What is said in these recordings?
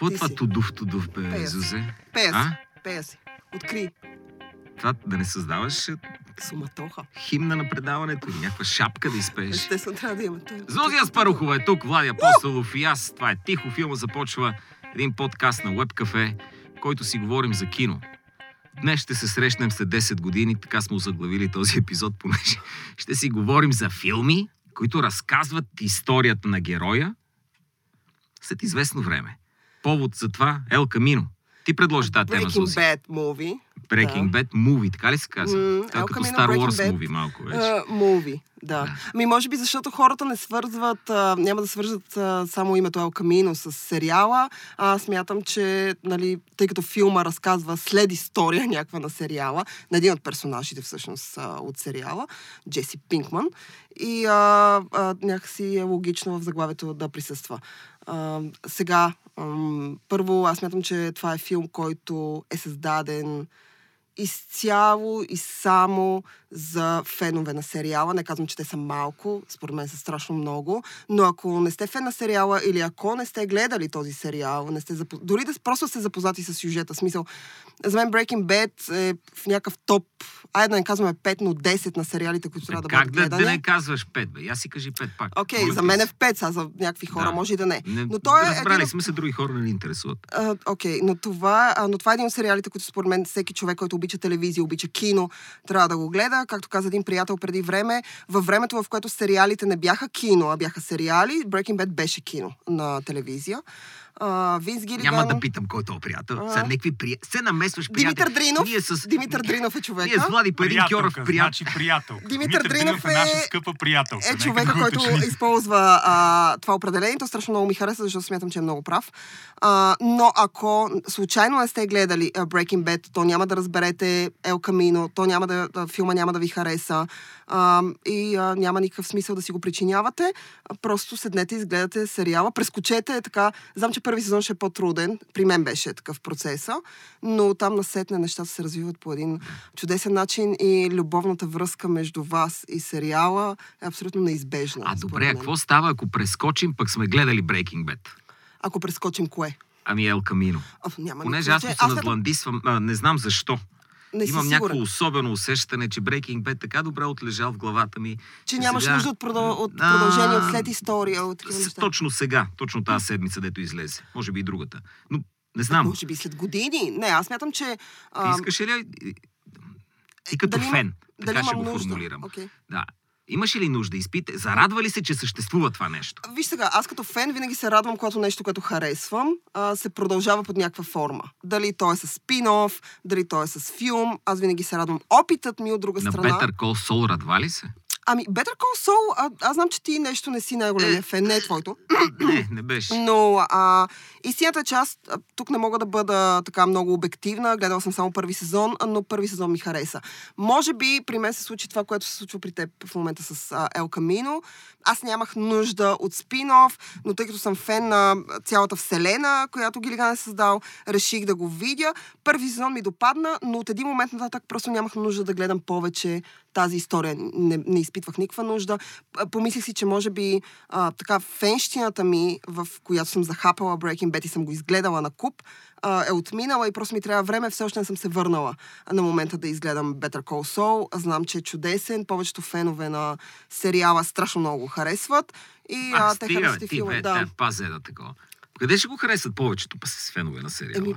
Какво е това си. тудув, тудув, бе, Пея. Зузе? Пея си. Пея си. Откри. Това да не създаваш е, Суматоха. химна на предаването или някаква шапка да изпееш. Естествено трябва да това. Зозия Спарухова е тук, Влади Апостолов и аз. Това е Тихо филма започва един подкаст на Web Cafe, в който си говорим за кино. Днес ще се срещнем след 10 години, така сме заглавили този епизод, понеже ще си говорим за филми, които разказват историята на героя след известно време. Повод за това Ел Камино. Ти предложи тази тема, Breaking. Bad movie. Breaking Bad Movie, така ли се казва? М, Това е като Star Breaking Wars Bad. Movie малко вече. Uh, movie, да. Да. Ами може би защото хората не свързват, а, няма да свържат а, само името Ел Камино с сериала. А, смятам, че, нали, тъй като филма разказва след история някаква на сериала, на един от персонажите всъщност а, от сериала, Джеси Пинкман, и а, а, някакси е логично в заглавието да присъства. Сега, ам, първо, аз смятам, че това е филм, който е създаден изцяло и само за фенове на сериала. Не казвам, че те са малко, според мен са страшно много, но ако не сте фен на сериала или ако не сте гледали този сериал, не сте запо... дори да просто сте запознати с сюжета, смисъл, за мен Breaking Bad е в някакъв топ, айде да не казваме 5, но 10 на сериалите, които трябва да как бъдат да, да гледани. не казваш пет, бе? Я си кажи пет пак. Окей, Моля за мен е в 5, а за някакви хора Да. може и да не. Не, Но той е разбрали един сме се, други хора не ни интересуват. Окей, но, това, а, но това е един от сериалите, които според мен всеки човек, който обича телевизия, обича кино, трябва да го гледа. Както каза един приятел преди време, във времето, в което сериалите не бяха кино, а бяха сериали, Breaking Bad беше кино на телевизия. А, Винс Гилиган... Няма да питам кой е този приятел. А. Са някакви при... Се намесваш Димитър приятели. Дринов. Ние с... Димитър Дринов е човека. Ние с Влади по един кьоров приятел. значи приятел. Димитър Дринов е наша е- скъпа приятелка. е го който използва а, това определение. То страшно много ми хареса, защото смятам, че е много прав. А, но ако случайно не сте гледали Breaking Bad, то няма да разберете El Camino, то няма да, филма няма да ви хареса а, и а, няма никакъв смисъл да си го причинявате. Просто седнете и изгледате сериала. Прескочете е така. Знам, че първи сезон ще е по-труден. При мен беше такъв процеса, но там насетне нещата се развиват по един чудесен начин и любовната връзка между вас и сериала е абсолютно неизбежна. А добре, а какво става, ако прескочим, пък сме гледали Breaking Bad? Ако прескочим кое? Ами Ел Камино. А, няма Понеже аз се надландисвам, а, не знам защо. Не Имам сигурен, някакво особено усещане, че Breaking Bad така добре отлежал в главата ми. че нямаш сега- нужда от, продъл... от А, продължение, от след история, от такива неща. точно сега, точно тази седмица, дето излезе. Може би и другата. Но не знам. Може би след години. Не, аз смятам, че... Ти а, искаш ли... Ти като дали фен, дали така ще имам го нужда? формулирам. Окей. Да. Имаш ли нужда? Изпите? Зарадва ли се, че съществува това нещо? Виж сега, аз като фен винаги се радвам, когато нещо, което харесвам, а, се продължава под някаква форма. Дали то е с спин-оф, дали то е с филм, аз винаги се радвам. Опитът ми от друга На страна... Better Call Saul радва ли се? Ами, Better Call Saul, а, аз знам, че ти нещо не си най-големия фен, не е твоето. Не, не беше. Но а, истината е, че аз тук не мога да бъда така много обективна. Гледала съм само първи сезон, но първи сезон ми хареса. Може би при мен се случи това, което се случва при теб в момента с а, Ел Камино. Аз нямах нужда от спин-оф, но тъй като съм фен на цялата вселена, която Гилиган е създал, реших да го видя. Първи сезон ми допадна, но от един момент нататък просто нямах нужда да гледам повече тази история. Не, не изпитвах никаква нужда. Помислих си, че може би а, така фенщината ми, в която съм захапала Breaking Bad и съм го изгледала на куп, а, е отминала и просто ми трябва време. Все още не съм се върнала на момента да изгледам Better Call Saul. Знам, че е чудесен. Повечето фенове на сериала страшно много го харесват. И а, А, те стига, харесват бе, и филма. Да. да. пазе да такова. Къде ще го харесат повечето па с фенове на сериала? Еми,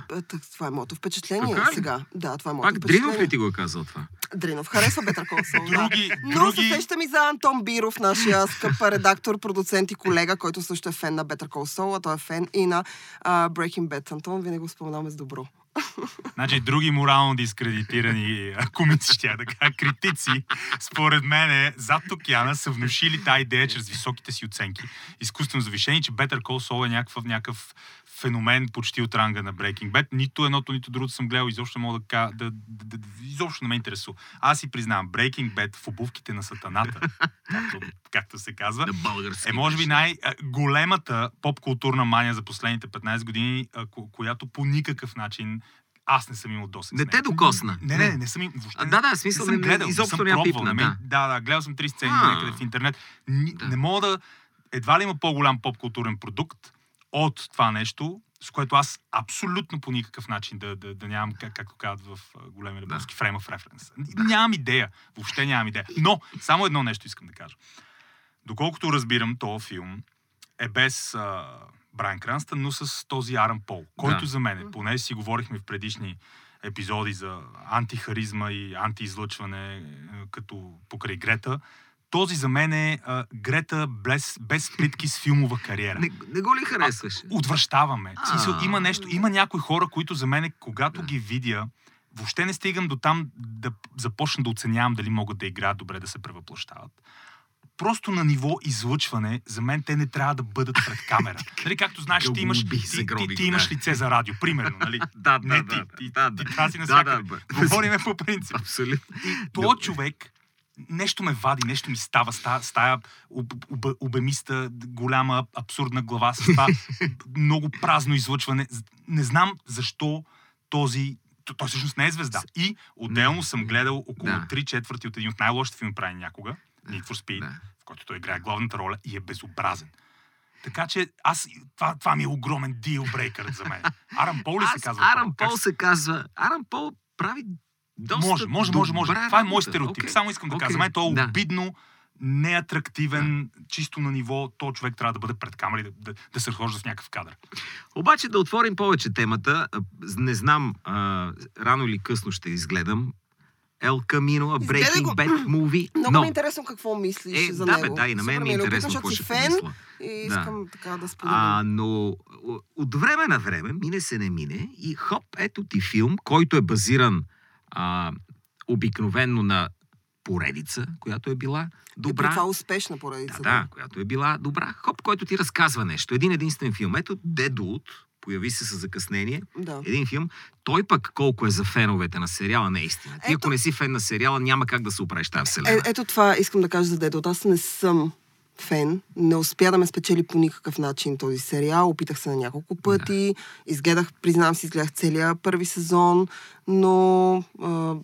това е моето впечатление Така ли? сега. Да, това е моето Пак впечатление. Дринов ли ти го е казал това? Дринов. Харесва Better Call Saul, да. Други, Но други... се сещам и за Антон Биров, нашия скъп редактор, продуцент и колега, който също е фен на Call Saul, а той е фен и на а, Breaking Bad. Антон винаги го споменаваме с добро. Значи други морално дискредитирани, ако ми ще да кажа, критици, според мен зад океана са внушили тази идея чрез високите си оценки. Изкуствено завишени, че Better Call Saul е някакъв, някакъв феномен почти от ранга на Breaking Bad. Нито едното, нито другото съм гледал. Изобщо мога да кажа, да, да, да, изобщо не ме интересува. Аз си признавам, Breaking Bad в обувките на сатаната, както, както се казва, е, може би най-големата поп-културна мания за последните 15 години, която по никакъв начин аз не съм имал досег. Не те докосна. Не, не, не, не съм им. Въобще, А, да, да, смисъл, не съм гледал, изобщо не съм пробвал. да. да, да, гледал съм три сцени А. някъде в интернет. Ни, Да. Не мога да... Едва ли има по-голям поп-културен продукт от това нещо, с което аз абсолютно по никакъв начин да, да, да нямам, как, както казват в големи лебовски, frame of reference. Нямам идея. Въобще нямам идея. Но, само едно нещо искам да кажа. Доколкото разбирам, този филм е без а, Брайан Кранстън, но с този Аран Пол, който Да. за мен, поне си говорихме в предишни епизоди за антихаризма и антиизлъчване, като покрай Грета, този за мен е а, Грета без, без плитки с филмова кариера. Не, не го ли харесваш? Отвръщаваме. В смисъл, А. има нещо, има някои хора, които за мен, когато Да. ги видя, въобще не стигам до там да започна да оценявам дали могат да играят добре, да се превъплащават. Просто на ниво излъчване, за мен те не трябва да бъдат пред камера. Нали, както знаеш, ти имаш, ти, ти, ти имаш да. лице за радио, примерно, нали? Да, да, не да, ти, да, ти, да, ти, да. си Да, навсякъде. да, бе. Говориме по принцип. Абсолютно. Този човек нещо ме вади, нещо ми става с тая, с тая об, об, обемиста, голяма, абсурдна глава, с това много празно излъчване. Не знам защо този той всъщност не е звезда. И отделно съм гледал около Да. 3 четвърти от един от най-лошите филми прави някога, Need for Speed, Да. в който той играе главната роля и е безобразен. Така че аз, това, това ми е огромен дилбрейкър за мен. Арам Пол ли се Аз, казва? Арам това? Как Пол се казва. Арам Пол прави доста може, може, може, може. Това е мой стереотип. Окей. Само искам да Окей. кажа. За мен той е Да. обидно, неатрактивен, чисто на ниво, то човек трябва да бъде пред камера и да, да, да се разхожда в някакъв кадър. Обаче да отворим повече темата. Не знам, а, рано или късно ще изгледам. El Camino, a Breaking го. Bad movie. Много но, ми е интересно какво мислиш е, за да, него. бе, да, и на мен Супер ми е интересно какво си ще фен помисля. и Да. искам така да споделим. А, но от време на време, мине се не мине, и хоп, ето ти филм, който е базиран а, обикновенно на поредица, която е била добра. това успешна поредица. Да, да, която е била добра. Хоп, който ти разказва нещо. Един единствен филм. Ето Deadwood, появи се с закъснение. да. Един филм. Той пък колко е за феновете на сериала, не е истина. Ти Ето- ако не си фен на сериала, няма как да се оправиш тази Е, вселена. ето това искам да кажа за Дедот. Аз не съм фен. Не успя да ме спечели по никакъв начин този сериал. Опитах се на няколко пъти. Изгледах, признавам си, изгледах целия първи сезон, но а,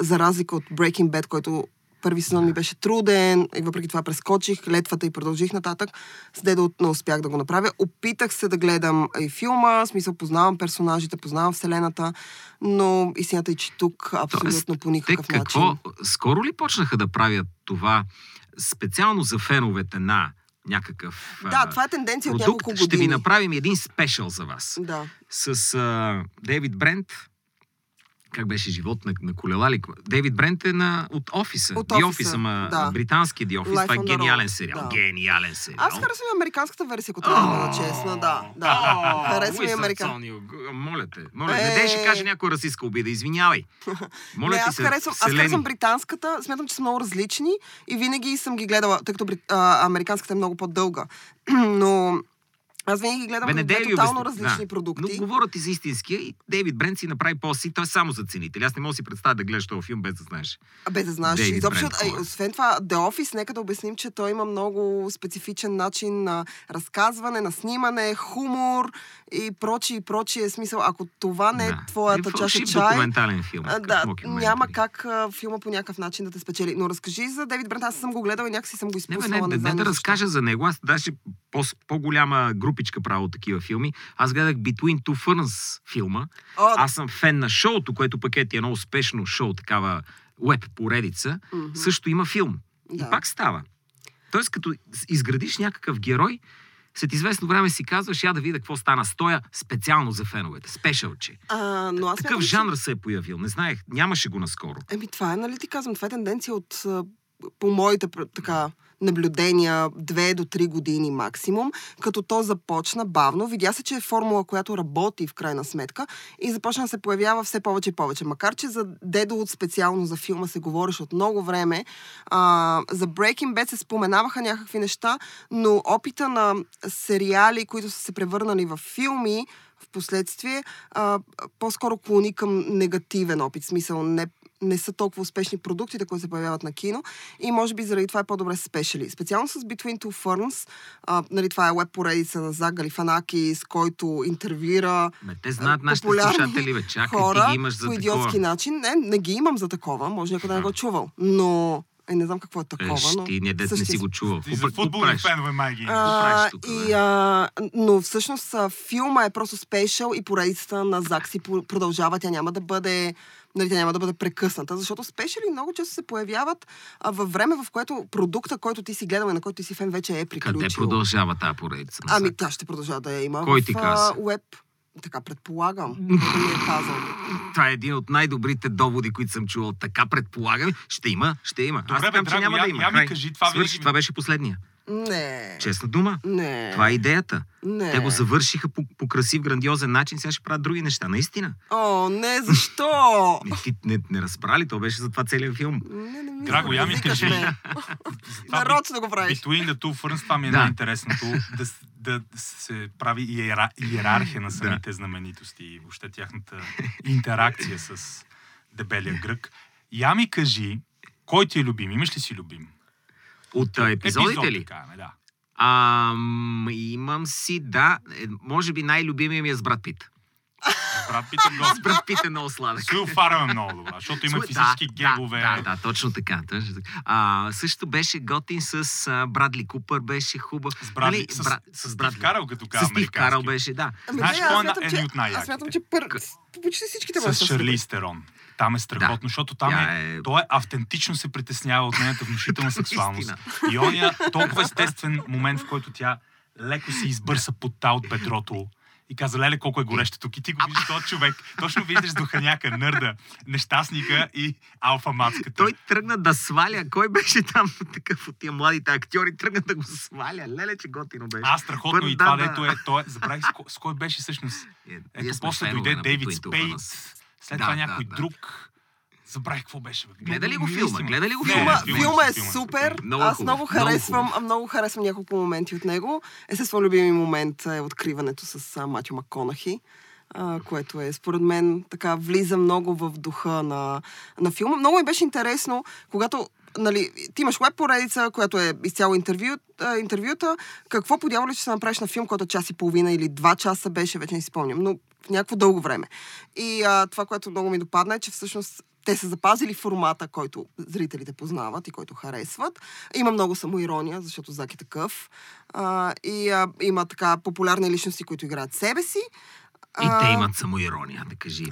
за разлика от Breaking Bad, който първи сезон ми беше труден и въпреки това прескочих летвата и продължих нататък. С Дедот не успях да го направя. Опитах се да гледам и филма, в смисъл познавам персонажите, познавам вселената, но истината е, че тук абсолютно по Те никакъв какво? начин. Скоро ли почнаха да правят това специално за феновете на някакъв Да, а, това е тенденция от продукт? няколко Ще ви години. направим един спешъл за вас. Да. С а, Дейвид Брент. Как беше живот на, на колела ли? Дейвид Брент е на, от офиса. От Office-а, Office, ама да. британския The Office. Life това е гениален сериал. да. Гениален сериал. Аз харесвам американската версия, ако трябва да бъда честна. Да, да. Харесвам и американ. Моля те. Моля, не Е. дей ще каже някой расистска обида. Извинявай. Моля не, аз харесвам, аз харесвам британската. Смятам, че са много различни и винаги съм ги гледала, тъй като брит, а, американската е много по-дълга. Но аз винаги гледам не две тотално обясни. различни Да. продукти. Но говоря ти за истинския и Дейвид Брент си направи по-си. Той е само за ценители. Аз не мога да си представя да гледаш този филм без да знаеш. А, Без да знаеш. Дейвид Изобщо, Брент, а, е? освен това, The Office, нека да обясним, че той има много специфичен начин на разказване, на снимане, хумор и прочие, и прочие. Смисъл, ако това не е Да. твоята И чаша фалшив чай, документален филм. А, да, няма как а, филма по някакъв начин да те спечели. Но разкажи за Дейвид Брент, аз съм го гледала и някакси съм го Не, изпуснала. бе, не, не, не знам да разкажа за него. Аз даже по, по-голяма групичка правя от такива филми. Аз гледах Between Two Ferns филма. О, Аз съм фен на шоуто, което пък е едно успешно шоу, такава веб поредица. мгм. Също има филм. Да. И пак става. Тоест, като изградиш някакъв герой, след известно време си казваш, я да видя какво стана. Стоя специално за феновете. Спешълче. А, но аз Такъв смятам, че- жанр се е появил. Не знаех, нямаше го наскоро. Еми, това е, нали ти казвам, това е тенденция от, по моите така, наблюдения, две до три години максимум, като то започна бавно. Видя се, че е формула, която работи в крайна сметка и започна да се появява все повече и повече. Макар, че за Дедолут специално за филма се говореше от много време, а, за Breaking Bad се споменаваха някакви неща, но опита на сериали, които са се превърнали в филми, в последствие, а, по-скоро клони към негативен опит. В смисъл, не, не са толкова успешни продуктите, които се появяват на кино и може би заради това е по-добре спешали. Специално с Between Two Ferns, а, нали, това е веб поредица на Зак Галифанаки, с който интервюира Ме, те знаят нашите слушатели, бе. Чакай, хора ти ги имаш за по такова. идиотски начин. Не, не ги имам за такова, може някой да не го е чувал. Но Е, не знам какво е такова, Еш, но... ти не, дет не си го чувал. И Какво за футболни фенове май ги. А, правиш тук, и, бе? а, но всъщност а, филма е просто спешъл и поредицата на Зак си продължава. Тя няма да бъде нали, тя няма да бъде прекъсната, защото спешали много често се появяват а, във време, в което продукта, който ти си гледал и на който ти си фен, вече е приключил. Къде продължава тази поредица? Ами тя ще продължава да я има Кой в ти а, каза? уеб. Така предполагам. Който ми е казал. Това е един от най-добрите доводи, които съм чувал. Така предполагам. Ще има, ще има. Добре, Аз бе, смятам, че няма я- да има. я ми кажи, това Свърши, винаги- това беше последния. Не. Честна дума. Не. Това е идеята. Не. Те го завършиха по, по красив, грандиозен начин, сега ще правят други неща. Наистина. О, не, защо? Не, ти не, не разбрали, то беше за това целият филм. не, не ми Драго, я ми кажи. Нарочно го правиш. Between the two ferns, това ми е Да. най-интересното. Да, да се прави иера, иерархия на Да. самите знаменитости и въобще тяхната интеракция с дебелия грък. Я ми кажи, кой ти е любим? Имаш ли си любим? От а, епизодите Епизод, ли? така, да. Ам, имам си, да. Е, може би най-любимия ми е с брат Пит. Брат Питър С Гос. брат Пит е много сладък. Суил Фаръл е много добра, защото има физически да, гегове. Да, да, да, точно така. Точно така. А, също беше готин с а, Брадли Купър, беше хубав. С Брадли, Нали, с, брат- с, с Брадли. Карал, като С казва Стив Карал беше, да. Ами, Знаеш кой е един от най-яките? Аз смятам, че пър... почти всичките С Шарли. Стерон. Там е страхотно, Да. защото там Тя е, е- той е автентично се притеснява от нейната внушителна сексуалност. И оня толкова естествен момент, в който тя леко се избърса под та от бедрото и каза, леле, колко е горещо тук. И ти го виждаш този човек. Точно виждаш духаняка, нърда, нещастника и алфа мацката. Той тръгна да сваля. Кой беше там такъв от тия младите актьори? Тръгна да го сваля. Леле, че готино беше. А, страхотно Пър- и да, това, да. дето е. Той, е- забравих с, ко- с кой беше всъщност. Е, Ето, после дойде Дейвид Спейт, Ferns. След Да, това да, някой да. друг. Забравих какво беше. Бе. Гледа ли го филма? Гледа ли го филма? Филма, Филма филма е филма супер. Много Аз много много харесвам, хубав. много харесвам няколко моменти от него. Естествено, любими момент е откриването с а, Матю Маконахи, а, което е, според мен, така влиза много в духа на, на филма. Много ми беше интересно, когато нали, ти имаш веб поредица, която е изцяло интервю, а, интервюта. Какво подявали, че се направиш на филм, който час и половина или два часа беше, вече не си спомням, но някакво дълго време. И а, това, което много ми допадна е, че всъщност те са запазили формата, който зрителите познават и който харесват. Има много самоирония, защото Зак е такъв. А, и а, има така популярни личности, които играят себе си. И А, те имат самоирония, да кажи.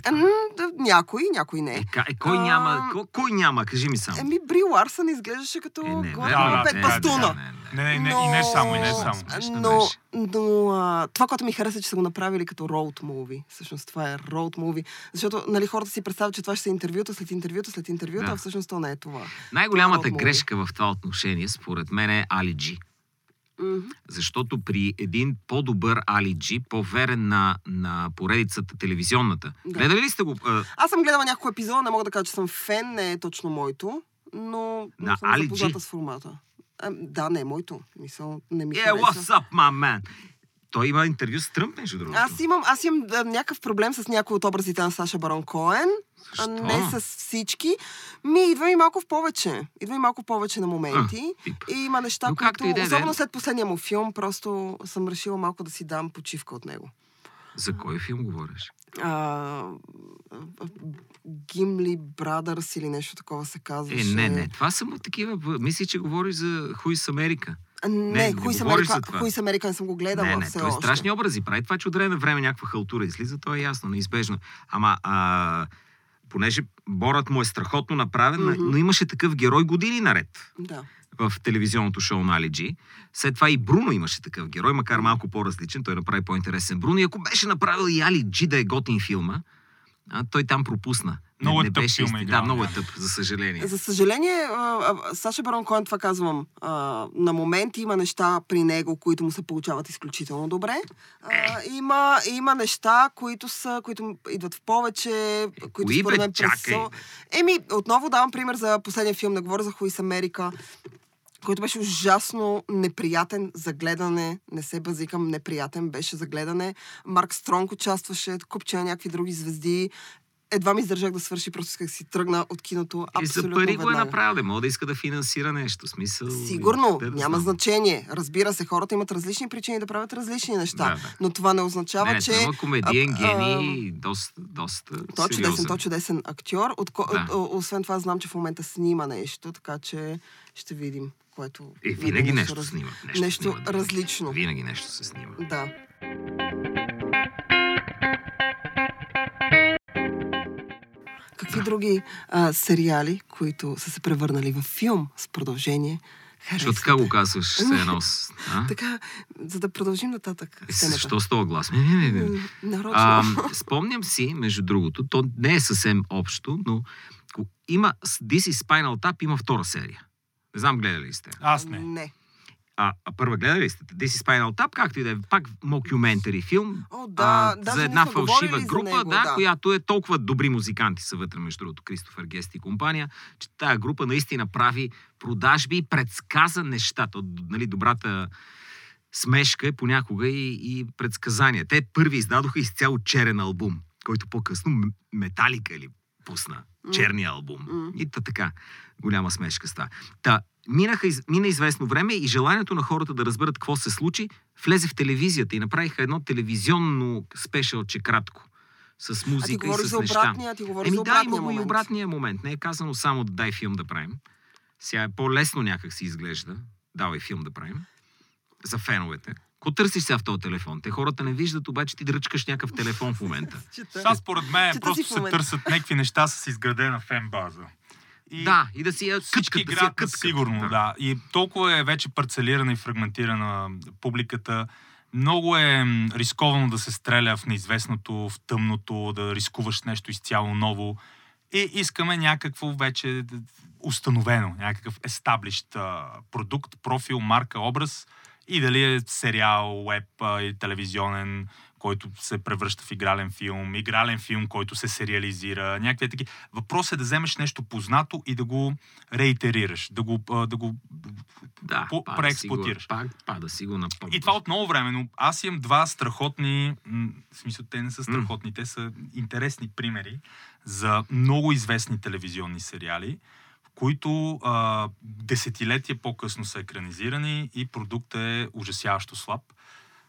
Някой, някой не. Е, е, кой А, няма? Кой, кой няма? Кажи ми само. Еми, Бри Ларсън изглеждаше като Е, не, горе не, да, пет не, бастуна. Не, не, не, и не само, и не само. Но, беше. но а, това, което ми хареса, че са го направили като роуд муви. Всъщност това е роуд муви. Защото нали, хората си представят, че това ще са интервюта след интервюта след интервюта, Да. а всъщност то не е това. Най-голямата Това грешка в това отношение, според мен, е Али Джи. Мгм. Защото при един по-добър Али Джи, по-верен на, на поредицата телевизионната. Да. Гледали ли сте го? а, Аз съм гледала няколко епизода, не мога да кажа, че съм фен, не е точно моето, но, На съм Али запозната Джи? с формата. А, да, не е моето. Мисъл, не ми Yeah, хареса. what's up, my man? Той има интервю с Тръмп, между другото. Аз имам, аз имам да, някакъв проблем с някои от образите на Саша Барон Коен, а Защо? не с всички. Ми идва и малко в повече. Идва и малко в повече на моменти. А, тип. и има неща, Но които, и да е, особено след последния му филм, просто съм решила малко да си дам почивка от него. За кой филм говориш? А, Гимли Брадърс или нещо такова се Е, казваше. не, не. Това са му такива. Мисли, че говориш за Хуй с Америка. Не, Не, не не Хуй с говориш за Америка, това. Хуй с Америка не съм го гледала не, не, все той още. страшни образи прави. Това, че от време на време някаква халтура излиза, то е ясно, неизбежно. Ама, а, понеже Борът му е страхотно направен, Мгм. но имаше такъв герой години наред Да. в телевизионното шоу на Али Джи. След това и Бруно имаше такъв герой, макар малко по-различен. Той направи по-интересен Бруно. И ако беше направил и Али Джи да е готин филма, а, той там пропусна. Много е не тъп беше филм е Да, много е тъп, за съжаление. За съжаление, Саша Барон Коен, това казвам, на моменти има неща при него, които му се получават изключително добре. Има, има неща, които са, които идват в повече, които кои, според бе? мен Чакай. Еми, отново давам пример за последния филм, не говоря за Хуис Америка, който беше ужасно неприятен за гледане. Не се базикам, неприятен беше за гледане. Марк Стронг участваше, купче на някакви други звезди. Едва ми издържах да свърши, просто исках да си тръгна от киното И за абсолютно пари го е веднага. направил, да мога да иска да финансира нещо. Смисъл, Сигурно, да няма знам. значение. Разбира се, хората имат различни причини да правят различни неща. Да, да. Но това не означава, Не, не, че... че... комедиен а, а, гений, доста, доста Той е чудесен, той е чудесен актьор. От, Да. да. освен това, знам, че в момента снима нещо, така че ще видим, което... Е, винаги нещо раз- снима. Нещо снимат. различно. Винаги нещо се снима. Да. Какви други а, сериали, които са се превърнали в филм с продължение, Защо харесвате? така го казваш, все едно? Така, за да продължим нататък. Е. Защо с този глас? Нарочно. А, спомням си, между другото, то не е съвсем общо, но има This is Spinal Tap има втора серия. Не знам гледали ли сте. Аз не. Не. А, а първа гледали ли сте? This is Spinal Tap, както и да е, пак мокюментари филм. О, да, даже за една фалшива група, него, да, да. която е толкова добри музиканти са вътре, между другото, Кристофер Гест и компания, че тая група наистина прави продажби и предсказа нещата. Нали, добрата смешка е понякога и, и предсказания. Те първи издадоха изцяло черен албум, който по-късно Металика или пусна. Черния албум. И та така. Голяма смешка става. Та, минаха, из- мина известно време и желанието на хората да разберат какво се случи, влезе в телевизията и направиха едно телевизионно спешълче кратко. С А ти музика и с за обратния, ти говориш Еми за да, обратния има го и момент. обратния момент. Не е казано само да дай филм да правим. Сега е по-лесно някак си изглежда. Давай филм да правим. За феновете. Ко търсиш сега в този телефон? Те хората не виждат, обаче ти дръчкаш някакъв телефон в момента. Сега според мен Чета просто се търсят някакви неща с изградена фен база. И Да, и да си я всички къткат, да си я къткат. сигурно, да. И толкова е вече парцелирана и фрагментирана публиката. Много е рисковано да се стреля в неизвестното, в тъмното, да рискуваш нещо изцяло ново. И искаме някакво вече установено, някакъв established а, продукт, профил, марка, образ и дали е сериал, веб телевизионен, който се превръща в игрален филм, игрален филм, който се сериализира, някакви таки. Въпрос е да вземеш нещо познато и да го реитерираш, да го, да го Да, по- преексплуатираш. Пак, пада си го на и това от много време, но аз имам два страхотни, в смисъл те не са страхотни, те са интересни примери за много известни телевизионни сериали, които а, десетилетия по-късно са екранизирани и продуктът е ужасяващо слаб.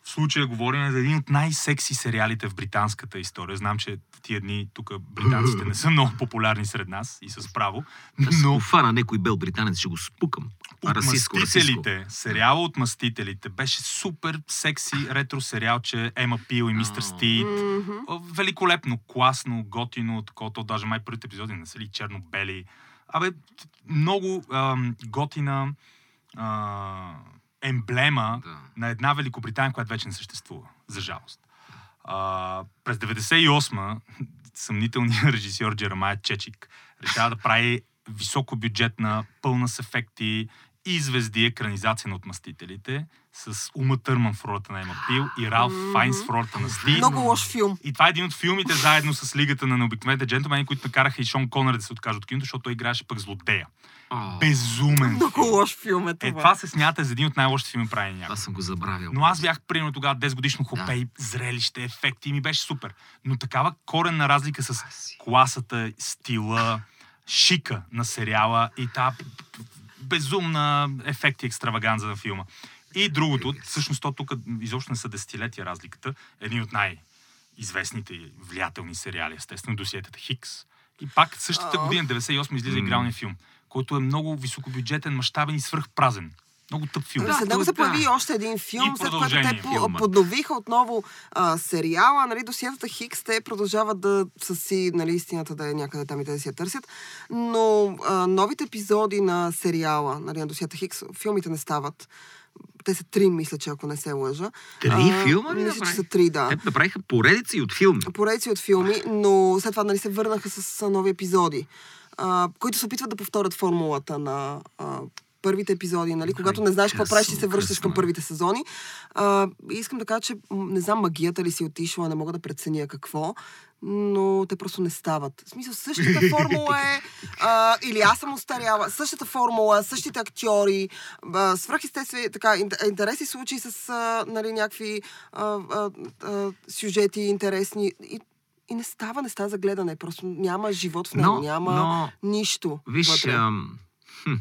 В случая говорим за един от най-секси сериалите в британската история. Знам, че в тия дни тук британците не са много популярни сред нас и с право, но фана някой бел британец, ще го спукам. Расистко, расистко. Отмъстителите, сериала Отмъстителите беше супер секси ретро сериал, че Ема Пил и Мистер. Стит. Великолепно, класно, готино, такова, то даже май първите епизоди не са ли черно-бели. Абе, много ам, готина а, емблема Да. на една Великобритания, която вече не съществува, за жалост. А, през 98-ма съмнителният режисьор Джеремая Чечик решава да прави високобюджетна, пълна с ефекти и звезди екранизация на Отмъстителите с Ума Търман в ролята на Ема Пил и Ралф Мгм. Файнс в ролята на Стив. Много лош филм. И това е един от филмите заедно с Лигата на необикновените джентлмени, които накараха и Шон Конър да се откаже от киното, защото той играеше пък злодея. Безумен Много лош филм е това. Е, това се смята за един от най-лошите филми правени някога. Аз съм го забравил. Но аз бях примерно тогава 10 годишно хопе и зрелище, ефекти и ми беше супер. Но такава коренна разлика с класата, стила, шика на сериала и та безумна ефект и екстраваганза на филма. И другото, всъщност то тук изобщо не са десетилетия разликата, един от най-известните и влиятелни сериали, естествено, досиетата Хикс. И пак същата година, 98 излиза игралния филм, който е много високобюджетен, мащабен и свръхпразен. Много тъп филм. Да, след него се да. появи и още един филм, И след което те Филма. подновиха отново а, сериала. Нали, досиетата Хикс, те продължават да са си, нали, истината да е някъде там и те да си я търсят. Но а, новите епизоди на сериала, нали, на досиета Хикс, филмите не стават. Те са три, мисля, че ако не се лъжа. Три А, филма ли Мисля, че са три, да. Те направиха поредици от филми. поредици от филми, но след това нали, се върнаха с а, нови епизоди, а, които се опитват да повторят формулата на първите епизоди. Нали? Когато не знаеш какво правиш, ти се връщаш към е. първите сезони. А, искам да кажа, че не знам магията ли си отишла, не мога да преценя какво, но те просто не стават. В смисъл, същата формула е, а, или аз съм устаряла, същата формула, същите актьори, а, свръхестествени, така, ин- интересни случаи с а, нали, някакви а, а, а, сюжети интересни. И и не става, не става за гледане. Просто няма живот в него, Но, няма но нищо. Виж, ам, хм,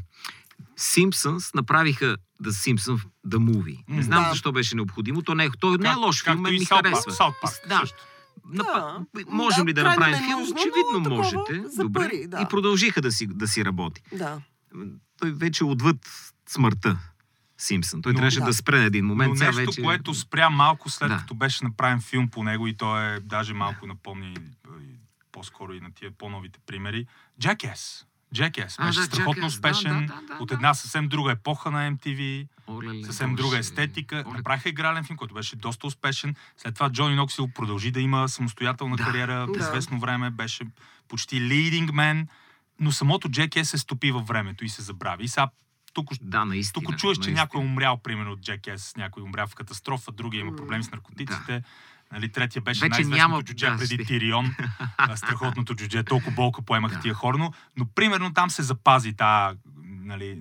Simpsons направиха The Simpsons The Movie. Не М, знам да. защо беше необходимо. То не е, той не е Как- лош филм, както мен ми харесва. Да. също. Да. Можем ли да направим филм? ненужно, Очевидно можете. Добре. пари, да. И продължиха да си, да си работи. Да. Той вече отвъд смъртта. Симпсън. Той Но- трябваше да. да. спре на един момент. Но нещо, вече... което спря малко след Да. като беше направен филм по него и то е даже малко напомни по-скоро и на тия по-новите примери. Jackass. А, беше да, страхотно Jackass, успешен да, да, да, от да. една съвсем друга епоха на MTV, Оле-ле, съвсем Боже. друга естетика. Оле. Направиха игрален филм, който беше доста успешен. След това Джони Ноксил продължи да има самостоятелна Да. кариера. Да. Известно време беше почти leading man, но самото Jackass се стопи във времето и се забрави. И сега тук Да, наистина. тук чуеш, че наистина. някой е умрял, примерно от Jackass, някой умрял в катастрофа, другия има проблеми с наркотиците. Нали, третия беше най-известното няма- джудже да, преди спи. Тирион. страхотното джудже. Толкова болка поемаха Да. тия хора, но, но примерно там се запази тая, нали,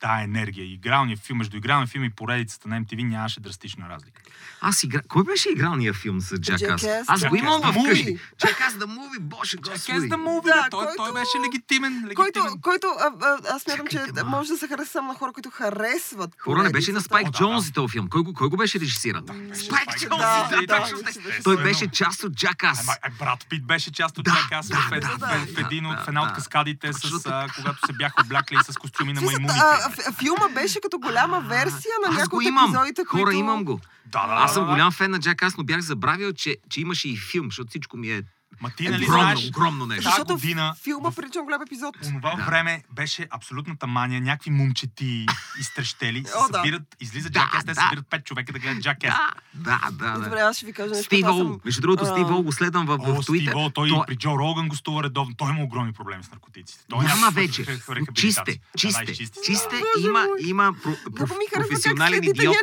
тая енергия. Игралния филм, между игралния филм и поредицата на MTV нямаше драстична разлика. Аз игра... Кой беше игралния филм с Джакас? Jackass, Аз го имам вкъщи. Джакас да муви, боже господи. Movie, Да, да, той, който- той беше легитимен. легитимен. Който, който а, а, аз смятам, че ма. може да се хареса само на хора, които харесват. Хора, не беше на. Спайк О, да, Джонс да. и този филм. Кой го, кой го беше режисиран? беше Спайк Джонс, Да, да, да, беше Той беше част от Джакас. Ама, а, Брат Пит беше част от Да, Jackass да, в, да, да, една от да. каскадите, когато се бяха облякли с костюми на маймуните. а, филма беше като голяма версия на Аз някои от епизодите, Хора, които... имам го. Да, да, Аз съм голям фен на Джакас, но бях забравил, че, че имаше и филм, защото всичко ми е Ма ти нали огромно, знаеш, огромно нещо. Защото година филма в прилича голям епизод. онова Да. време беше абсолютната мания. Някакви момчети изтрещели се О, да. събират, излиза Да, Jackass, те да. събират пет човека да гледат Jackass. Да, да, да. Добре, аз ще ви кажа нещо. Стив Ол. Между другото, Стив Ол го следвам в, О, в Стив. Ол, той, Той- при Джо Роган гостува редовно. Той има огромни проблеми с наркотиците. Той Няма вече. Чисте, чисте, чисте. Има, има професионален идиот.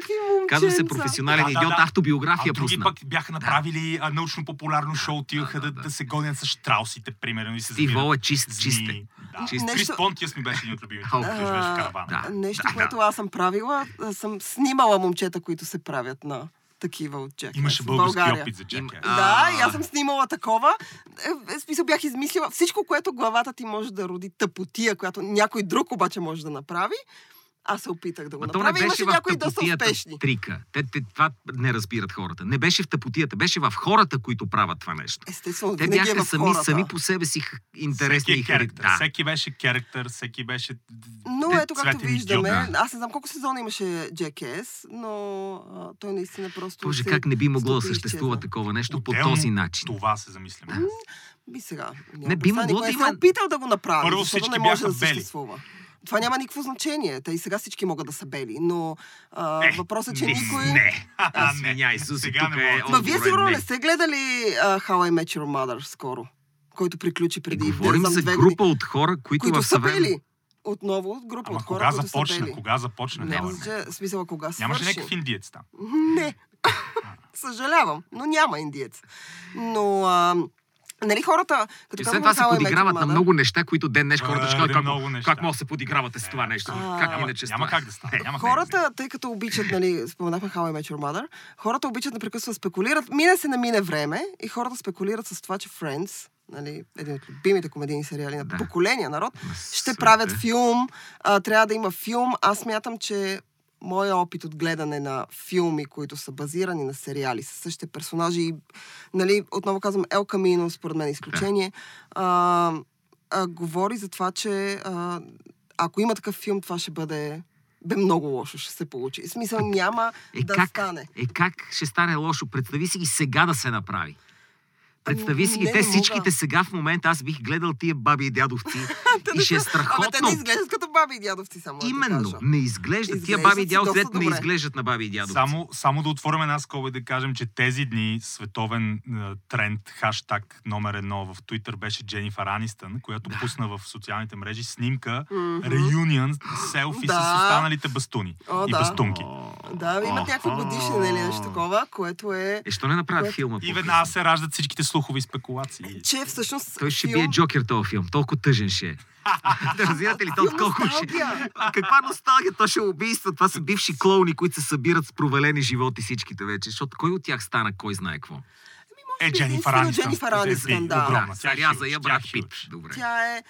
Казва се професионален идиот. Автобиография а други пък бяха направили научно-популярно шоу, отиваха да, да, се гонят с штраусите, примерно, и се Ол е чист, чисте. Да. Чист. Нещо- Крис Понтиас ми беше един от любимите. Ау. В каравана. Да. Нещо, да, което аз съм правила, съм снимала момчета, които се правят на такива от Jackass Имаше български България. опит за Им- Jackass. а, Да, и аз съм снимала такова. Е, в смисъл бях измислила всичко, което главата ти може да роди тъпотия, която някой друг обаче може да направи. Аз се опитах да го Ма то не направя. беше Имаше в някои доста тъпотията успешни. трика. Те, те, това не разбират хората. Не беше в тъпотията, беше в хората, които правят това нещо. Естествено, Те е бяха в сами, хората. сами по себе си интересни всеки и е хари... керактер. Да. Всеки беше керактер, всеки беше... Но ето както виждаме, идиот. аз не знам колко сезона имаше Jackass, но а, той наистина просто Боже, как не би могло да и съществува изчезна. такова нещо по Отделно този начин. Това се замисляме. Би сега. Не, би могло да не има- се е опитал да го направи, Първо защото всички не може бяха да бели. съществува. Това няма никакво значение. Те и сега всички могат да са бели, но а, Е, въпросът е, че не, никой... Не, А, не. извиняй, Суси, Сега тук не е. Ма вие сигурно не. не сте гледали а, How I Met Your Mother скоро, който приключи И преди не говорим знам, за две група години, от хора, които, които са бели. Отново група Ама от хора, кога които са започна? бели. Кога започна? Не, че смисъла кога Нямаше свърши. някакъв индиец там. Не. Съжалявам, но няма индиец. Но, а, нали хората, като И след това се подиграват на много неща, които ден днес хората ще кажат Твърде как, много неща. как може да се подигравате с това нещо. А, Как няма- иначе Няма как да стане. Няма Хората, тъй като обичат, нали, споменахме How I Met Your Mother, хората обичат непрекъснато да спекулират. Мине се на мине време и хората спекулират с това, че Friends, нали, един от любимите комедийни сериали на Да. поколения народ, На ще правят филм, а, трябва да има филм. Аз мятам, че моя опит от гледане на филми, които са базирани на сериали с същите персонажи, и, нали, отново казвам, Ел Камино, според мен е изключение, а, а, говори за това, че а, ако има такъв филм, това ще бъде бе много лошо ще се получи. В смисъл няма Е, да как, стане. е как ще стане лошо? Представи си ги сега да се направи. Представи си ги, не, те мога. всичките сега в момента, аз бих гледал тия баби и дядовци и ще е Абе, те страхотно. не изглеждат като баби и дядовци, само да Именно, кажа. не изглеждат. Тия баби и дядовци не изглеждат на баби и дядовци. Само, само да отворим една скоба и да кажем, че тези дни световен е, тренд, хаштаг номер едно в Twitter беше Дженифър Анистън, която Да. пусна в социалните мрежи снимка реюнион селфи Да. с останалите бастуни О, и да. бастунки. Да, имат някаква годишнина или нещо такова, което е, Е, що не направят филма? И веднага се раждат всичките слухови спекулации. че всъщност Той ще филм... бие Джокер този филм. Толкова тъжен ще е. Да разбирате ли? То Филм колко ще... каква носталгия? То ще е убийства. Това са бивши клоуни, които се събират с провалени животи всичките вече. Защото кой от тях стана кой знае какво? Е, Дженифър единствено Анистън. Дженифър Е, е, Анистън, е, да. огромна. Да, Тя е сега за хюч, я тя е брат. Пит. Добре. Тя е...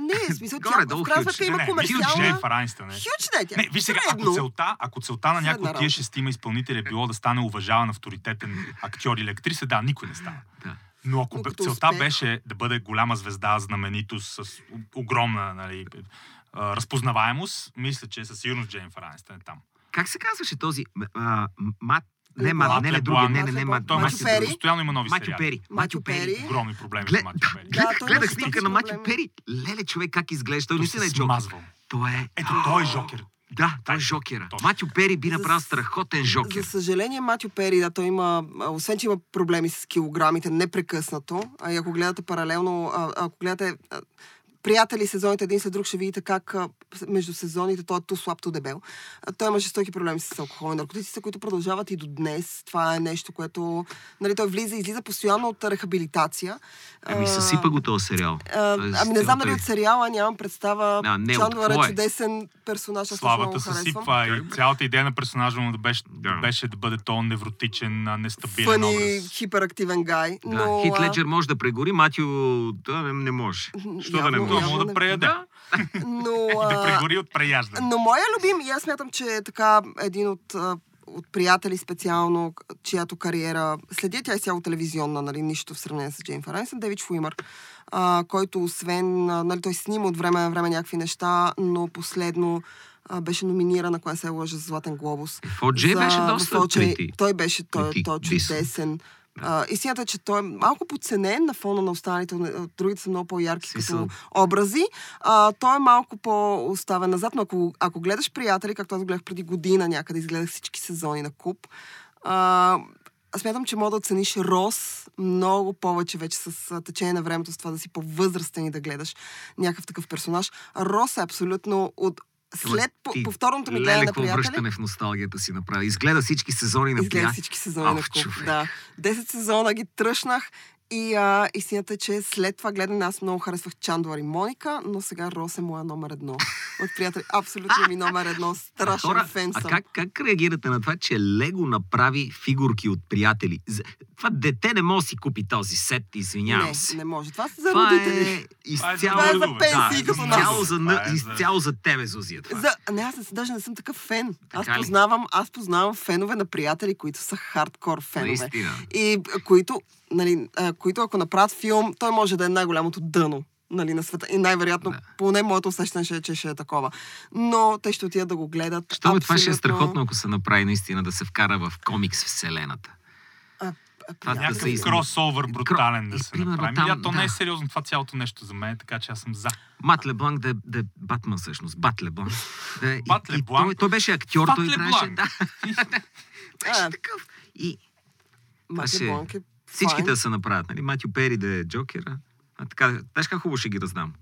Не, в смисъл, тя Горе-долу в крайна сметка има не, хюч комерциална... Дженифър Анистън, е. Хюч не, тя Не, виж сега, ако целта, ако целта на някой от тия шестима изпълнители е било да стане уважаван, авторитетен актьор или актриса, да, никой не става. Да. Но ако като целта успех- беше да бъде голяма звезда, знаменитост, с огромна нали, разпознаваемост, мисля, че със сигурност Дженнифър Анистън е там. Как се казваше този... А, мат... Не, мат, не, не, други, не, не, не, мат, Той Матю Пери. Постоянно има нови Матю. Пери. Матю Пери. Огромни проблеми Глед, с Матю Пери. Да, гледах имаше снимка на Матю. Пери. Леле, човек, как изглежда. Той Той наистина е Джокер. смазвал. Той е... Ето, той е Жокер. Да, той е Жокера. точно. Матю Пери би За- направил страхотен За Жокер. съжаление, Матю Пери, да, той има, освен че има проблеми с килограмите непрекъснато, а и ако гледате паралелно, а, ако гледате а, приятели сезоните един след друг, ще видите как а, между сезоните той е ту слаб, ту дебел. А, той има жестоки проблеми с алкохол и наркотиците, които продължават и до днес. Това е нещо, което... Нали, той влиза и излиза постоянно от рехабилитация. Еми, А, съсипа го този сериал. а, Тоест, ами не знам дали от сериала, нямам представа. А, не, какво е чудесен персонаж, аз Славата го се харесвам. сипва и цялата идея на персонажа му да беше да, Да. беше да бъде то невротичен, нестабилен Фъни, образ. хиперактивен гай. Да, но, Хит Леджер може да прегори, Матю да, не, не може. Що да не може? Явно мога да преяде. Да, Но, И да а, прегори от преяждане. но моя любим, и аз смятам, че е така един от, а, от приятели специално, чиято кариера, следя тя е цяло телевизионна, нали, нищо в сравнение с Джейн Фаренсън, Девид Шуимър, а, който освен, а, нали, той снима от време на време някакви неща, но последно а, беше номиниран, ако не се лъжа, за Златен глобус. OJ За- беше доста трети. Той беше, той, трети, той е чудесен. А, истината е, че той е малко подценен на фона на останалите. Другите са много по-ярки Си като образи. А, той е малко по-оставен назад, но ако, ако гледаш приятели, както аз гледах преди година някъде, изгледах всички сезони на Куп, а, аз смятам, че мога да оцениш Рос много повече вече с течение на времето, с това да си по-възрастен и да гледаш някакъв такъв персонаж. Рос е абсолютно от след по, повторното ми гледане на приятели. връщане в носталгията си направи. Изгледа всички сезони на Изгледах приятели. всички сезони на Ох, Куп. човек. Да. 10 сезона ги тръщнах и а, истината е, че след това гледане аз много харесвах Чандуар и Моника, но сега Рос е моя номер едно. От приятели. Абсолютно ми номер едно. Страшен Хора, фен а съм. как, как реагирате на това, че Лего направи фигурки от приятели? Това дете не може да си купи този сет, извинявам не, се. не може. Това са за това родители. е изцяло, Това е за да, пенсии като нас. изцяло, за, е за- изцяло за тебе, Зузия. Това. За... Не, аз не, даже не съм такъв фен. Аз Така познавам, аз познавам фенове на приятели, които са хардкор фенове. Наистина. И а, които, нали, а, които ако направят филм, той може да е най-голямото дъно нали, на света. И най-вероятно, Да. поне моето усещане ще е, че ще е такова. Но те ще отидат да го гледат. Що бе, това ще е абсолютно- страхотно, ако се направи наистина да се вкара в комикс вселената. А, а, Това да Някакъв из- кросовър брутален да И се примерно направи. там, Там, то не е да. сериозно това цялото нещо за мен, така че аз съм за. Мат Лебланк да, е- да е Батман всъщност. Бат Лебланк. Да, е- Бат и, и Лебланк? той, той беше актьор, Бат той. Лебланк. Да, беше такъв. И Мате ще- Бланк е всичките да се направят. Нали? Матю Пери да е Джокера. А така, знаеш как хубаво ще ги раздам.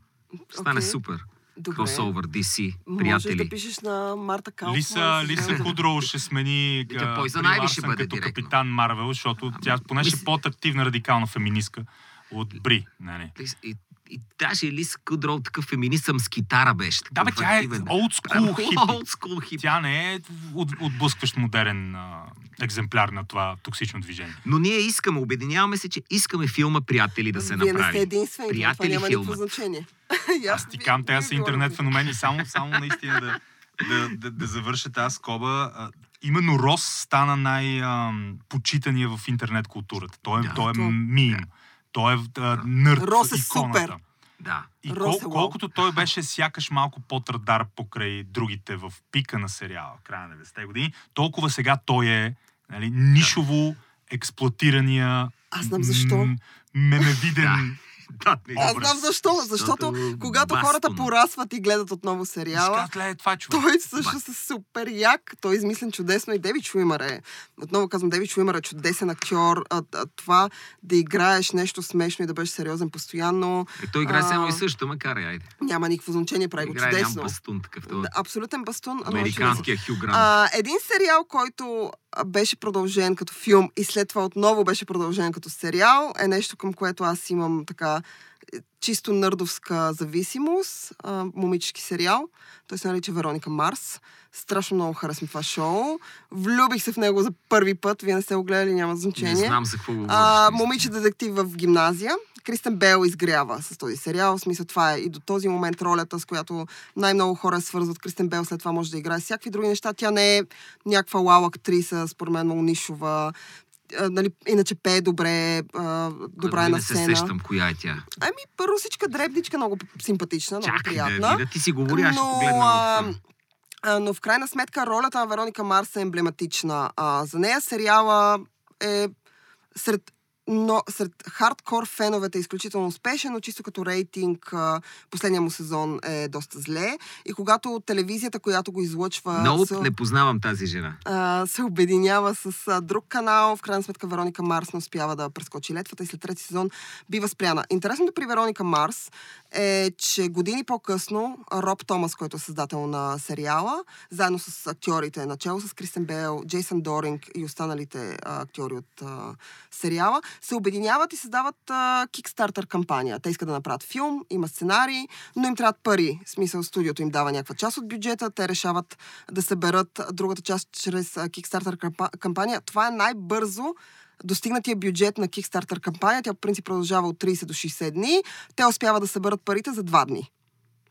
Стане Окей. супер. Добре. Кросовър, DC, Можеш приятели. да пишеш на Марта Калфман. Лиса. Лиса Кудроу ще смени а, ще Ларсън бъде като директно. капитан Марвел, защото тя поне ще е по-атрактивна радикална феминистка от Бри. Нали. Лис- И, и даже Лис Кудрол такъв феминистъм с китара беше. Да, бе, такъв тя е school хипи. Хипи. Тя не е от, отблъскващ модерен а, екземпляр на това токсично движение. Но ние искаме, обединяваме се, че искаме филма Приятели да се Вие не направи. сте единствени, това Приятели няма филма. никакво значение. И Аз ти вие- кам, те вие са интернет феномени, само, само наистина да, да, да, да завърша тази скоба. Именно Рос стана най-почитания в интернет културата. Той, е- Да. той е То- мим. Той е а, нърд Рос е иконата. супер. Да. И Рос е кол, колкото той беше сякаш малко под радар покрай другите в пика на сериала, края на 90-те години, толкова сега той е нали, нишово експлуатирания Аз знам защо. м- мемевиден Да, не, Аз знам защо. Защото Защото когато Бастон. хората порасват и гледат отново сериала, «Ле, това е човек. той също е супер як. Той е измислен чудесно и Девид Шуимър е. Отново казвам, Девид Шуимър е чудесен актьор. А, а, това да играеш нещо смешно и да бъдеш сериозен постоянно, Е, той играе само и също, макар и айде. няма никакво значение, прави го Играе ням чудесно. бастун такъв. Той, Да, абсолютен бастун. е американския Хю Грант. А, един сериал, който беше продължен като филм и след това отново беше продължен като сериал, е нещо към което аз имам така чисто нърдовска зависимост, а, момически сериал. Той се нарича Вероника Марс. Страшно много харесвам това шоу. Влюбих се в него за първи път. Вие не сте го гледали, няма значение. Не знам за какво говориш. А, момиче детектив в гимназия. Кристен Бел изгрява с този сериал. В смисъл това е и до този момент ролята, с която най-много хора свързват. Кристен Бел след това може да играе всякакви други неща. Тя не е някаква лау актриса, според мен много нишова. А, нали, иначе пее добре, а, добра е Дори на не се сцена. сещам коя е тя. Ами, русичка дребничка, много симпатична, много Чакай да приятна. видя. Ти си ще Но, а, но в крайна сметка ролята на Вероника Марс е емблематична. А, за нея сериала е сред но сред хардкор феновете е изключително успешен, но чисто като рейтинг последния му сезон е доста зле. И когато телевизията, която го излъчва, Много се, не познавам тази жена. а, се обединява с а, друг канал, в крайна сметка Вероника Марс не успява да прескочи летвата и след трети сезон бива спряна. Интересното при Вероника Марс е, че години по-късно Роб Томас, който е създател на сериала, заедно с актьорите, начало с Кристен Бейл, Джейсън Доринг и останалите а, актьори от а, сериала, се обединяват и създават Kickstarter кампания. Те искат да направят филм, има сценарий, но им трябват пари. В смисъл, студиото им дава някаква част от бюджета, те решават да съберат другата част чрез а, Kickstarter кампа- кампания. Това е най-бързо достигнатия бюджет на Kickstarter кампания. Тя по принцип продължава от 30 до 60 дни. Те успяват да съберат парите за два дни.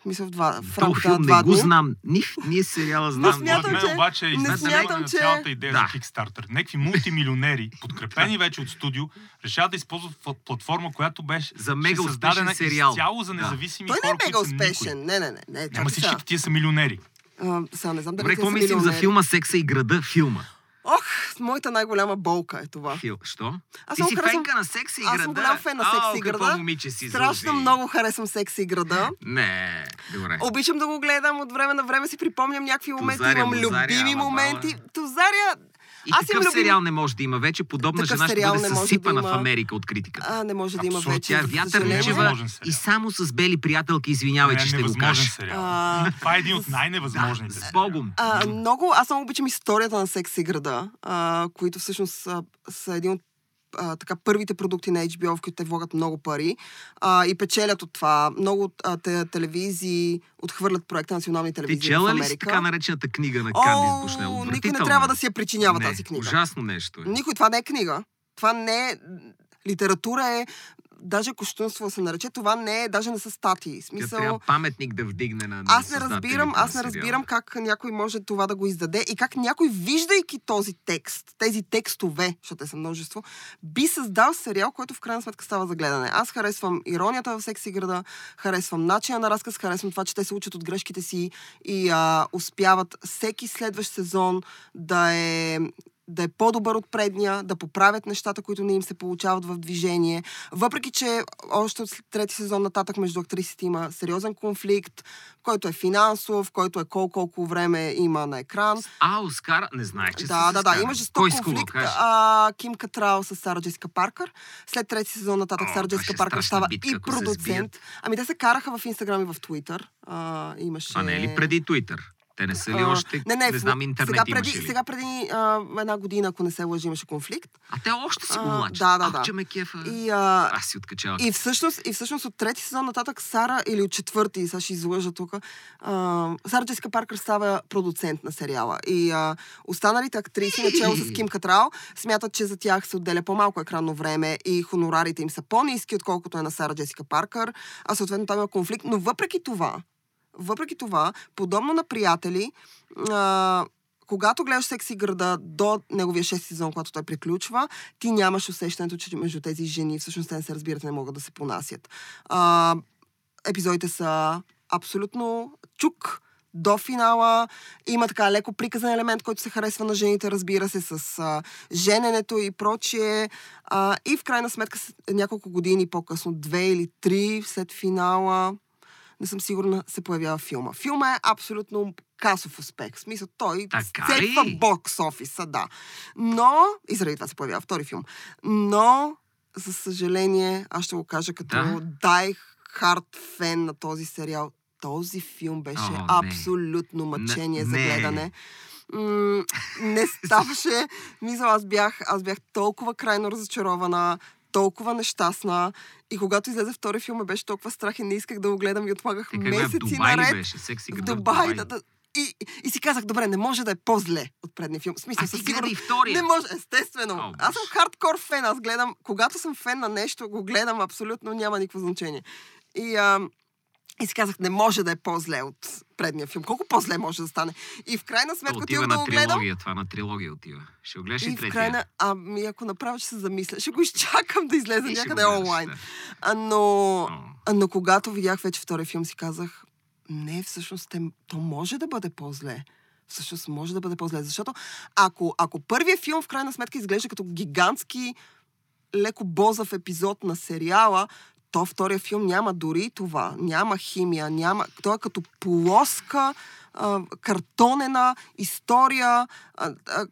Мисля, в, два, в рамките на филм два не го дни. знам. Ни, ние сериала знам. смятам, Според мен че- обаче е не смятам, на че- цялата идея Да. за Kickstarter. Някакви мултимилионери, подкрепени вече от студио, решават да използват платформа, която беше За мега създадена сериал. изцяло за Да. независими Той не хора, е мега успешен. Не, не, не. не. Чакай сега. всичките тия са милионери. А, сега не знам дали Добре, какво мислим за филма Секса и града? Филма. Ох, моята най-голяма болка е това. Фил... Що? Аз Ти много си харесвам- фенка на Секса и Аз съм голям фен на Ау, Секса и какво града. момиче си, Страшно Зузи. много харесвам секса и града. Не, добре. Обичам да го гледам от време на време, си припомням някакви моменти, имам любими моменти. Тузаря, И аз такъв любим- сериал не може да има вече. Подобна Такъв жена ще бъде може да съсипана в има. Америка от критиката. а, не може да има вече. Тя е вятърничева и само с бели приятелки, извинявай, Не, че ще го кажа. А, Това е един от най-невъзможните. Да, с. Богом. А, много, аз много обичам историята на секс и града, които всъщност а, са един от а, така, първите продукти на HBO, в които те влагат много пари а, и печелят от това. Много а, те, телевизии отхвърлят проекта национални телевизии в чела ли си Америка. така наречената книга на Кандис Бушнел? никой не трябва да си я причинява не, тази книга. Ужасно нещо е. Никой, това не е книга. Това не е... Литература е... Даже кощунство да се нарече. Това не е... Даже не са статии. Смисъл... трябва паметник да вдигне на, Аз не разбирам, аз не разбирам как някой може това да го издаде и как някой, виждайки този текст, тези текстове, защото те са множество, би създал сериал, който в крайна сметка става за гледане. Аз харесвам иронията в секси града, харесвам начина на разказ, харесвам това, че те се учат от грешките си и а, успяват всеки следващ сезон да е да е по-добър от предния, да поправят нещата, които не им се получават в движение. Въпреки, че още от трети сезон нататък между актрисите има сериозен конфликт, който е финансов, който е колко, колко време има на екран. А, Оскар, не знаех, че Да, да, да, има жесток Кой конфликт. кажи? А, Ким Катрал с Сара Джесика Паркър. След трети сезон нататък О, Сара ще е Паркър става битка, и продуцент. Ами те се караха в Инстаграм и в Твитър. А, имаше... А не е ли преди Твитър? Те не са ли А, още, не, не, не знам, интернет сега преди, ли? сега преди а, една година, ако не се лъжи, имаше конфликт. А те още си го млачат. да, да, да. ме кефа. И, а, Аз си откачавах. И всъщност, и всъщност от трети сезон нататък Сара, или от четвърти, сега ще излъжа тук, а, Сара Джесика Паркър става продуцент на сериала. И а, останалите актриси, начало с Ким Катрал, смятат, че за тях се отделя по-малко екранно време и хонорарите им са по-низки, отколкото е на Сара Джесика Паркър, а съответно там има конфликт. Но въпреки това, въпреки това, подобно на приятели, а, когато гледаш секси града до неговия шести сезон, когато той приключва, ти нямаш усещането, че между тези жени всъщност те не се разбират, не могат да се понасят. А, епизодите са абсолютно чук до финала. Има така леко приказен елемент, който се харесва на жените, разбира се, с а, жененето и прочие. А, и в крайна сметка, няколко години по-късно, две или три след финала, не съм сигурна, се появява филма. Филма е абсолютно касов успех. В смисъл, той цепва бокс офиса, да. Но, и заради това се появява втори филм. Но, за съжаление, аз ще го кажа като Да. дай хард фен на този сериал. Този филм беше О, абсолютно мъчение Не, за не. гледане. М, не ставаше. Мисля, аз бях, аз бях толкова крайно разочарована. Толкова нещастна. И когато излезе втори филм, беше толкова страх и не исках да го гледам и отлагах Е, как бе, в месеци Дубай наред. беше? Секси В града Дубай, да, да. И, и си казах, добре, не може да е по-зле от предния филм. В смисъл, А със сигурност. Не може, естествено. О, аз съм хардкор фен. Аз гледам, когато съм фен на нещо, го гледам абсолютно, няма никакво значение. И, а, и си казах, не може да е по-зле от предния филм. Колко по-зле може да стане? И в крайна сметка отива отивам да на го гледам. трилогия, това на трилогия отива. Ще го гледаш и И третия. крайна... Ами, ако направо ще се замисля, ще го изчакам да излезе И някъде го гледаш, онлайн. да. Но, О. но когато видях вече втория филм, си казах, не, всъщност те, то може да бъде по-зле. Всъщност може да бъде по-зле. Защото ако, ако първият филм в крайна сметка изглежда като гигантски леко бозав епизод на сериала, то втория филм няма дори това. Няма химия, няма... Той е като плоска, картонена история,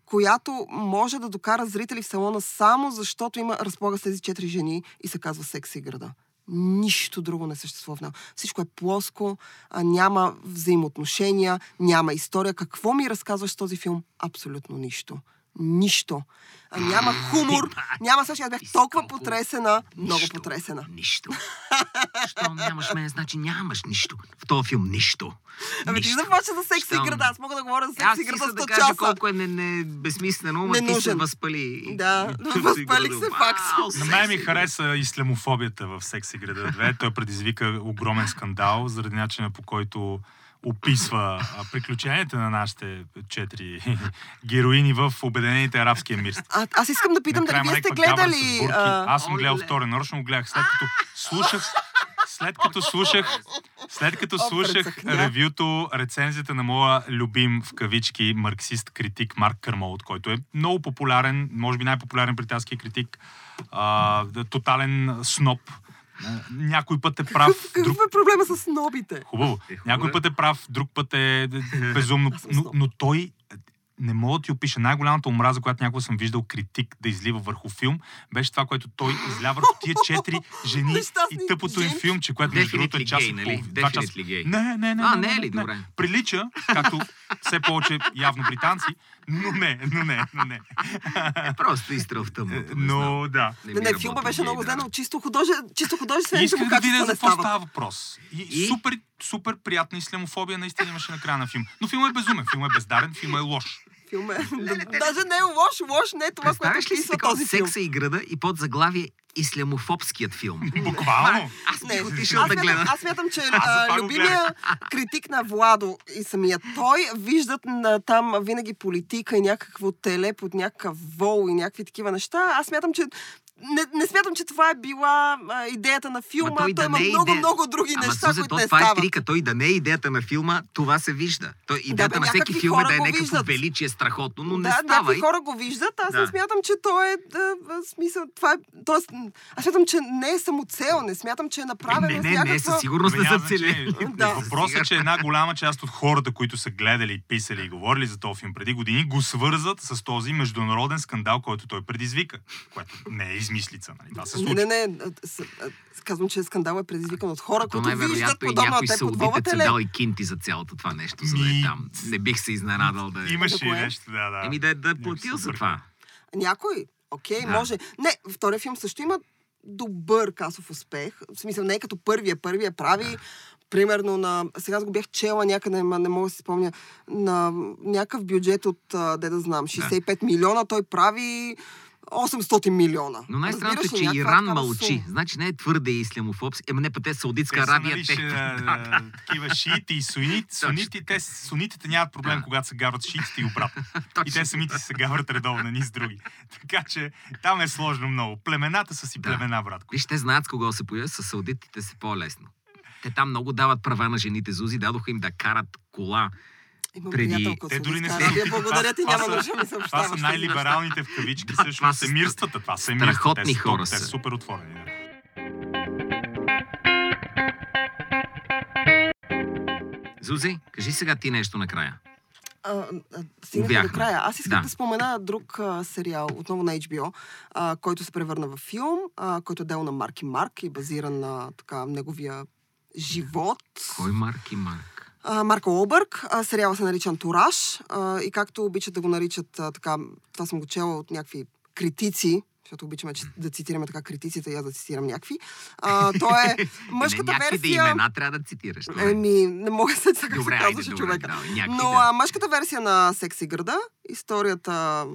която може да докара зрители в салона само защото има разполага с тези четири жени и се казва секс и града. Нищо друго не съществува в него. Всичко е плоско, няма взаимоотношения, няма история. Какво ми разказваш този филм? Абсолютно нищо. Нищо. А, няма хумор, няма също. Аз бях толкова потресена, много Нищо. потресена. Нищо. Що нямаш мен, значи нямаш нищо. В този филм нищо. Ами ти започна за секс и Щом- града. Аз мога да говоря за секс и града искам да 100 кажа часа. колко е не, не, безсмислено, но ти се възпали. Да, възпалих се факт. На мен ми хареса ислямофобията в Секси града 2. Той предизвика огромен скандал заради начина по който описва приключенията на нашите четири героини в Обединените арабски емирства. А, аз искам да питам дали вие сте гледали... а, Аз съм гледал втори, нарочно го гледах. След като слушах, след като слушах, след като слушах ревюто, рецензията на моя любим в кавички марксист-критик Марк Кърмолт, който е много популярен, може би най-популярен британски критик, а, тотален сноп. Някой път е прав, Какъв, друг какъв е проблема с снобите? Хубаво. Е, хубаво Някой е. път е прав, друг път е безумно. Аз съм Но, но той е, не мога да ти опиша. Най-голямата омраза, която някога съм виждал критик да излива върху филм, беше това, което той изля върху тия четири жени и тъпото им филмче, което между другото е час gay, и половина. два часа. Definitely gay. Не, не, не. А, не, не е ли? не. Добре. Прилича, както все повече явно британци, но не, но не, но не. Е, просто изстрел в тъмното. не знам. Но да. Не, не, работи филма беше много да. зле, но чисто, художе, чисто И художествените исках му да видя за не какво става въпрос. И, И? супер, супер приятна ислямофобия наистина имаше на края на филм. Но филмът е безумен, филмът е бездарен, филмът е лош. Филма е... Даже не е лош, лош не е това, което ли си този филм. секса и града и под заглавие Ислямофобският филм? Буквално. Аз Не, отишъл да гледам. аз смятам, че а, любимия критик на Владо и самия той виждат на там винаги политика и някакво теле под някакъв вол и някакви такива неща. Аз смятам, че не, не смятам, че това е била а, идеята на филма. Ма той, да има не е много, идея. много други Ама, неща, Сузе, които то не това е стават. трика. Той да не е идеята на филма, това се вижда. Той, идеята бе, на всеки филм е да е някакво виждат. величие страхотно, но не да, става. някакви И- хора го виждат, аз Да. не смятам, че той е да, в смисъл. Това е, тоест, аз смятам, че не е самоцел, не смятам, че е направено не, с не, не, някаква... със сигурност не са цели. Да. Въпросът е, че една голяма част от хората, които са гледали, писали и говорили за този филм преди години, го свързат с този международен скандал, който той предизвика. Което не е измислица. Нали? Това се Не, случи. не, не. а, Казвам, че скандал е предизвикан от хора, То които виждат най-вероятно и подобно на някой саудитец е дал и кинти за цялото това нещо, за да е там. Не бих се изненадал да е. Имаше и нещо, да, да. Еми да, е- да е платил се за това. Някой, окей, Да. може. Не, втория филм също има добър касов успех. В смисъл, не е като първия. Първия прави примерно на... Сега аз го бях чела някъде, ма не мога да си спомня, на някакъв бюджет от, де да знам, 65 милиона, той прави 800 милиона. Но най-странното е, че някаква Иран мълчи. сума. Значи не е твърде ислямофобски. Ема не, па те Саудитска Те са, Арабия. нали, те- ще, Да, а, такива шиити и сунити. сунити те, сунитите нямат проблем, Да. когато се гаврат шиитите и обратно. и те самите се гаврат редовно ни с други. Така че там е сложно много. Племената са си Да. племена, братко. Виж, те знаят с кого се появят, с саудитите се по-лесно. Те там много дават права на жените. Зузи дадоха им да карат кола. Имам преди- Те дори не са. Това- Благодаря ти, това няма са- нужда ми Това съобщаваш. са тези най-либералните в кавички, Да, това всъщност са семирствата. Това са. Те са хора Те са. са супер отворени. Зузи, кажи сега ти нещо накрая. Стигнахме до края. Аз искам Да. да, спомена друг а, сериал, отново на HBO, а, който се превърна в филм, а, който е дел на Марки Марк и базиран на така, неговия живот. Кой Марк и Марк? А, Марко Олбърг. А, сериала се нарича Антураж. А, и както обичат да го наричат а, така, това съм го чела от някакви критици защото обичаме да цитираме така критиците и аз да цитирам някакви. А, то е мъжката не, някакви да версия... имена трябва да цитираш. това е. Еми, не мога да се така Добре, се казваше човека. някакви Но да. а, мъжката версия на Секси града, историята...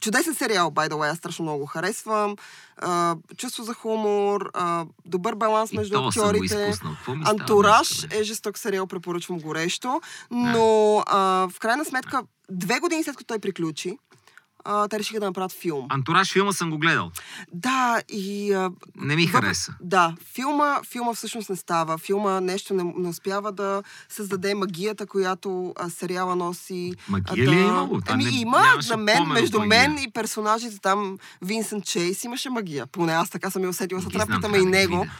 Чудесен сериал, by the way, аз страшно много го харесвам. А, чувство за хумор, а, добър баланс И между актьорите. става Антураж е жесток сериал, препоръчвам горещо. Но а, в крайна сметка, две години след като той приключи, а, те решиха да направят филм. Антураж филма съм го гледал. Да, и... А, Не ми хареса. Да, филма, филма всъщност не става. Филма нещо не, не успява да създаде магията, която а, сериала носи. Магия а, ли е да... имало? Ами не- има, на мен, помен между магия. мен и персонажите там, Винсент Чейс, имаше магия. Поне аз така съм я усетила. Не Се ги знам, трапитаме трябва и да ги него. видя.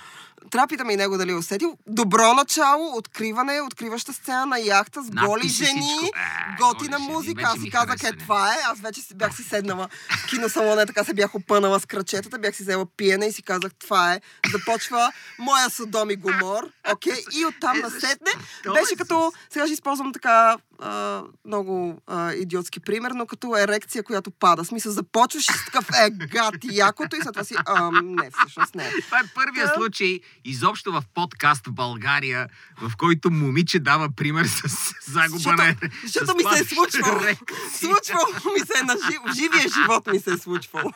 Трапитаме и него дали е усетил. Добро начало, откриване, откриваща сцена на яхта с голи жени. Е, готина голи музика. Аз си казах, е, това е. Аз вече си, бях си седнала в киносалона, така се бях опънала с крачетата, бях си взела пиене и си казах, това е. Започва моя Содом и Гомор. Окей, и оттам Е, насетне беше бе, като, сега ще използвам така а, много а, идиотски пример, но като ерекция, която пада. Смисъл, започваш си такъв, е, гад, якото и след това си, а, не, всъщност не. Това е първият Да. случай изобщо в подкаст в България, в който момиче дава пример с загуба Защото- на Защото с ми се е случвало. Случвало ми се на жив... живия живот ми се е случвало.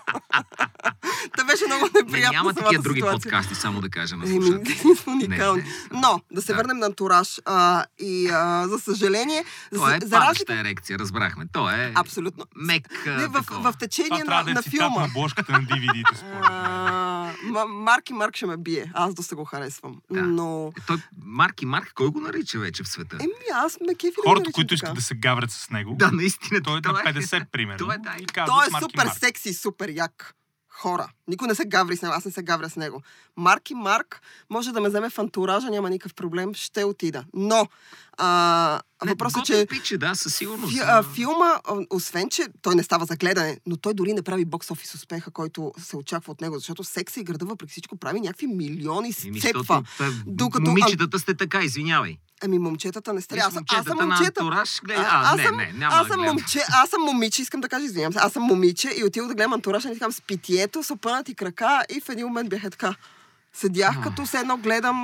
Та беше много Не, неприятно няма самата такива други ситуация. подкасти, само да кажа на слушателите. уникални. Не, не, Но, да се Да. върнем на антураж. А, и а, за съжаление, То е за, за разлика... падаща ерекция, разбрахме. То е Абсолютно. мек Не, в, в течение Това на, да е на филма. на обложката на DVD-то, според мен. А, Ма- Марк и Марк ще ме бие. Аз доста го харесвам. Да. Но... Той Марк и Марк, кой го нарича вече в света? Еми, аз ме кефи Хората, които искат да се гаврят с него, Да, наистина. той е на 50 примерно. Това е, да. и казват Той е супер Марк. секси, супер як. Хора. Никой не се гаври с него. Аз не се гавря с него. Марк и Марк може да ме вземе в антуража, няма никакъв проблем. Ще отида. Но а, Не, въпросът е, че Пиче, да, със сигурност. фи, а, филма, освен, че той не става за гледане, но той дори не прави бокс офис успеха, който се очаква от него, защото секса и града, въпреки всичко, прави някакви милиони, сцепва. Докато- момичетата сте така, извинявай. Ами момчетата не. Виж Аз, аз съм момчета. Антураж, гледай- А, а, аз не, съм, не, няма аз съм момче, аз съм момиче, искам да кажа, извинявам се, аз съм момиче и отидох да гледам антураж, и така с питието, с опънати крака и в един момент бях е така. Седях А. като се едно гледам,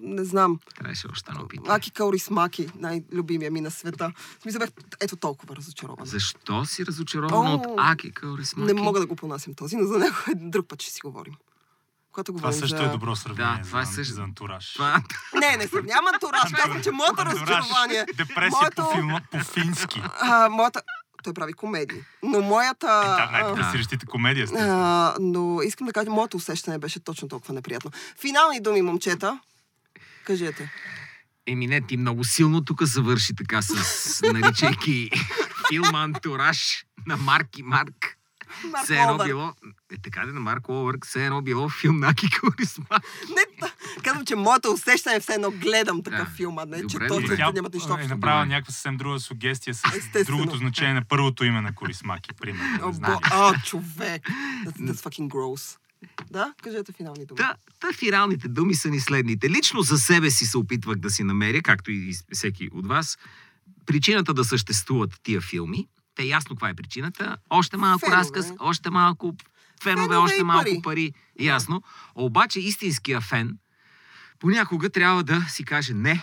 не знам, Трябваше още едно питане. Аки Каурисмаки, най-любимия ми на света. В смисъл бях ето толкова разочарована. Защо си разочарована О, от Аки Каурисмаки? Не мога да го понасям този, но за него един друг път ще си говорим. Когато Това също за... е добро сравнение Да, това е също- за антураж. Това... Не, не сравнявам антураж. Казвам, че моето разочарование... Депресия моето- по, филма, по фински. А, моята... Той прави комедии. Но моята... Е, да, а, най-депресиращите комедия сте. А, но искам да кажа, моето усещане беше точно толкова неприятно. Финални думи, момчета. Кажете. Еми не, ти много силно тук завърши така с наричайки филма Антураж на Марк и Марк. Все едно било... Е, така да на Марк Уолбърг, все едно било филм на Аки. Не, казвам, че моето усещане е все едно гледам такъв Да. филм, а не, че Добре, добре. да нямат нищо е общо. направила Добре. някаква съвсем друга сугестия с Естествено. другото значение на първото име на Корисмаки, примерно. О, бо... А, човек. That's, that's fucking gross. Да, кажете финални думи. Та, та фиралните думи са ни следните. Лично за себе си се опитвах да си намеря, както и всеки от вас, причината да съществуват тия филми. Те ясно каква е причината. Още малко Фенове. разказ, още малко фенове, Фенове още малко пари. пари. Ясно. Обаче истинския фен понякога трябва да си каже не.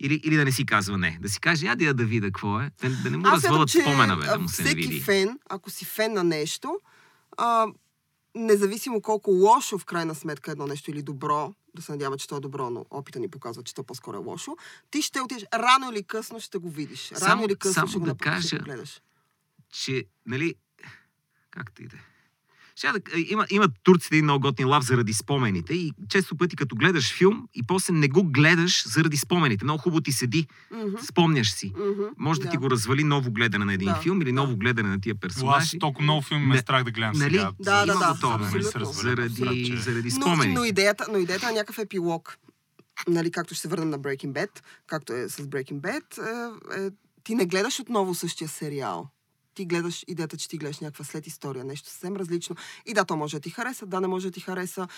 Или, или да не си казва не. Да си каже, я да я да видя какво е. Да, да не му развалят че спомена, бе, да му се не всеки види. фен, ако си фен на нещо, а, независимо колко лошо в крайна сметка едно нещо или добро, да се надява, че то е добро, но опита ни показва, че то по-скоро е лошо, ти ще отидеш, рано или късно ще го видиш. Рано Само- или късно само ще го, да направиш, ще кажа, го гледаш. че, нали, как да иде? Сега да, е, има, има турците един много готин лав заради спомените и често пъти като гледаш филм и после не го гледаш заради спомените. Много хубаво ти седи, Мгм, спомняш си. мгм, Може да, ти го развали ново гледане на един Да, филм или да. ново гледане на тия О, Аз персонажи. толкова много филми ме страх да гледам нали? сега. Да, да, Има да, го това, да не се абсолютно. разваля. Заради, заради Но, спомените. но, идеята, но идеята е някакъв епилог, нали, както ще се върнем на Breaking Bad, както е с Breaking Bad, е, е, ти не гледаш отново същия сериал. Ти гледаш идеята, че ти гледаш някаква след история, нещо съвсем различно. И да, то може да ти хареса, да, не може да ти хареса.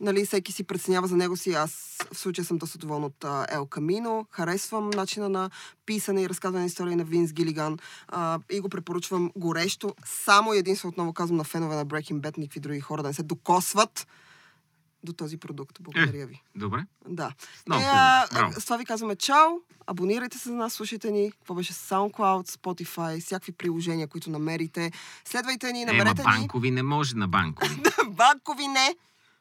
Нали, всеки си преценява за него си. Аз в случая съм доста доволна от а, Ел Камино. Харесвам начина на писане и разказване на истории на Винс Гилиган. А, и го препоръчвам горещо. Само единствено отново казвам на фенове на Breaking Bad, никакви други хора да не се докосват до този продукт. Благодаря ви. Добре. Да. Много Е, а, с това ви казваме чао. Абонирайте се за нас, слушайте ни. Какво беше SoundCloud, Spotify, всякакви приложения, които намерите. Следвайте ни, Ема намерете ни. банкови не може на банкови. Банкови не.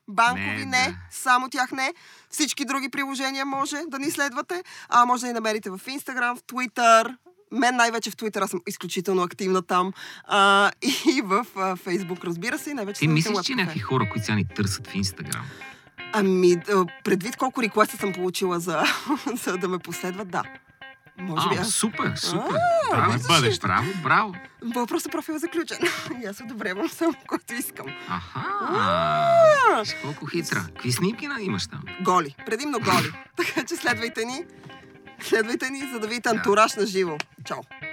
Банкови Не, не, да. само тях не. Всички други приложения може да ни следвате. А може да ни намерите в Instagram, в Twitter. Мен най-вече в Twitter, аз съм изключително активна там. А, и в а, Facebook, разбира се, и най-вече Ти следвайте мислиш, че някакви хора, които сега ни търсят в Инстаграм? Ами, предвид колко реквеста съм получила за, за да ме последват, да. Може би А, супер, супер. А, Браво, бъдеще. Браво, браво. Въпросът профил е заключен. И аз одобрявам само, който искам. Аха. Колко хитра. Какви снимки на- имаш там? Голи. Предимно голи. така че следвайте ни. Следвайте ни, за да видите антураж на живо. Чао!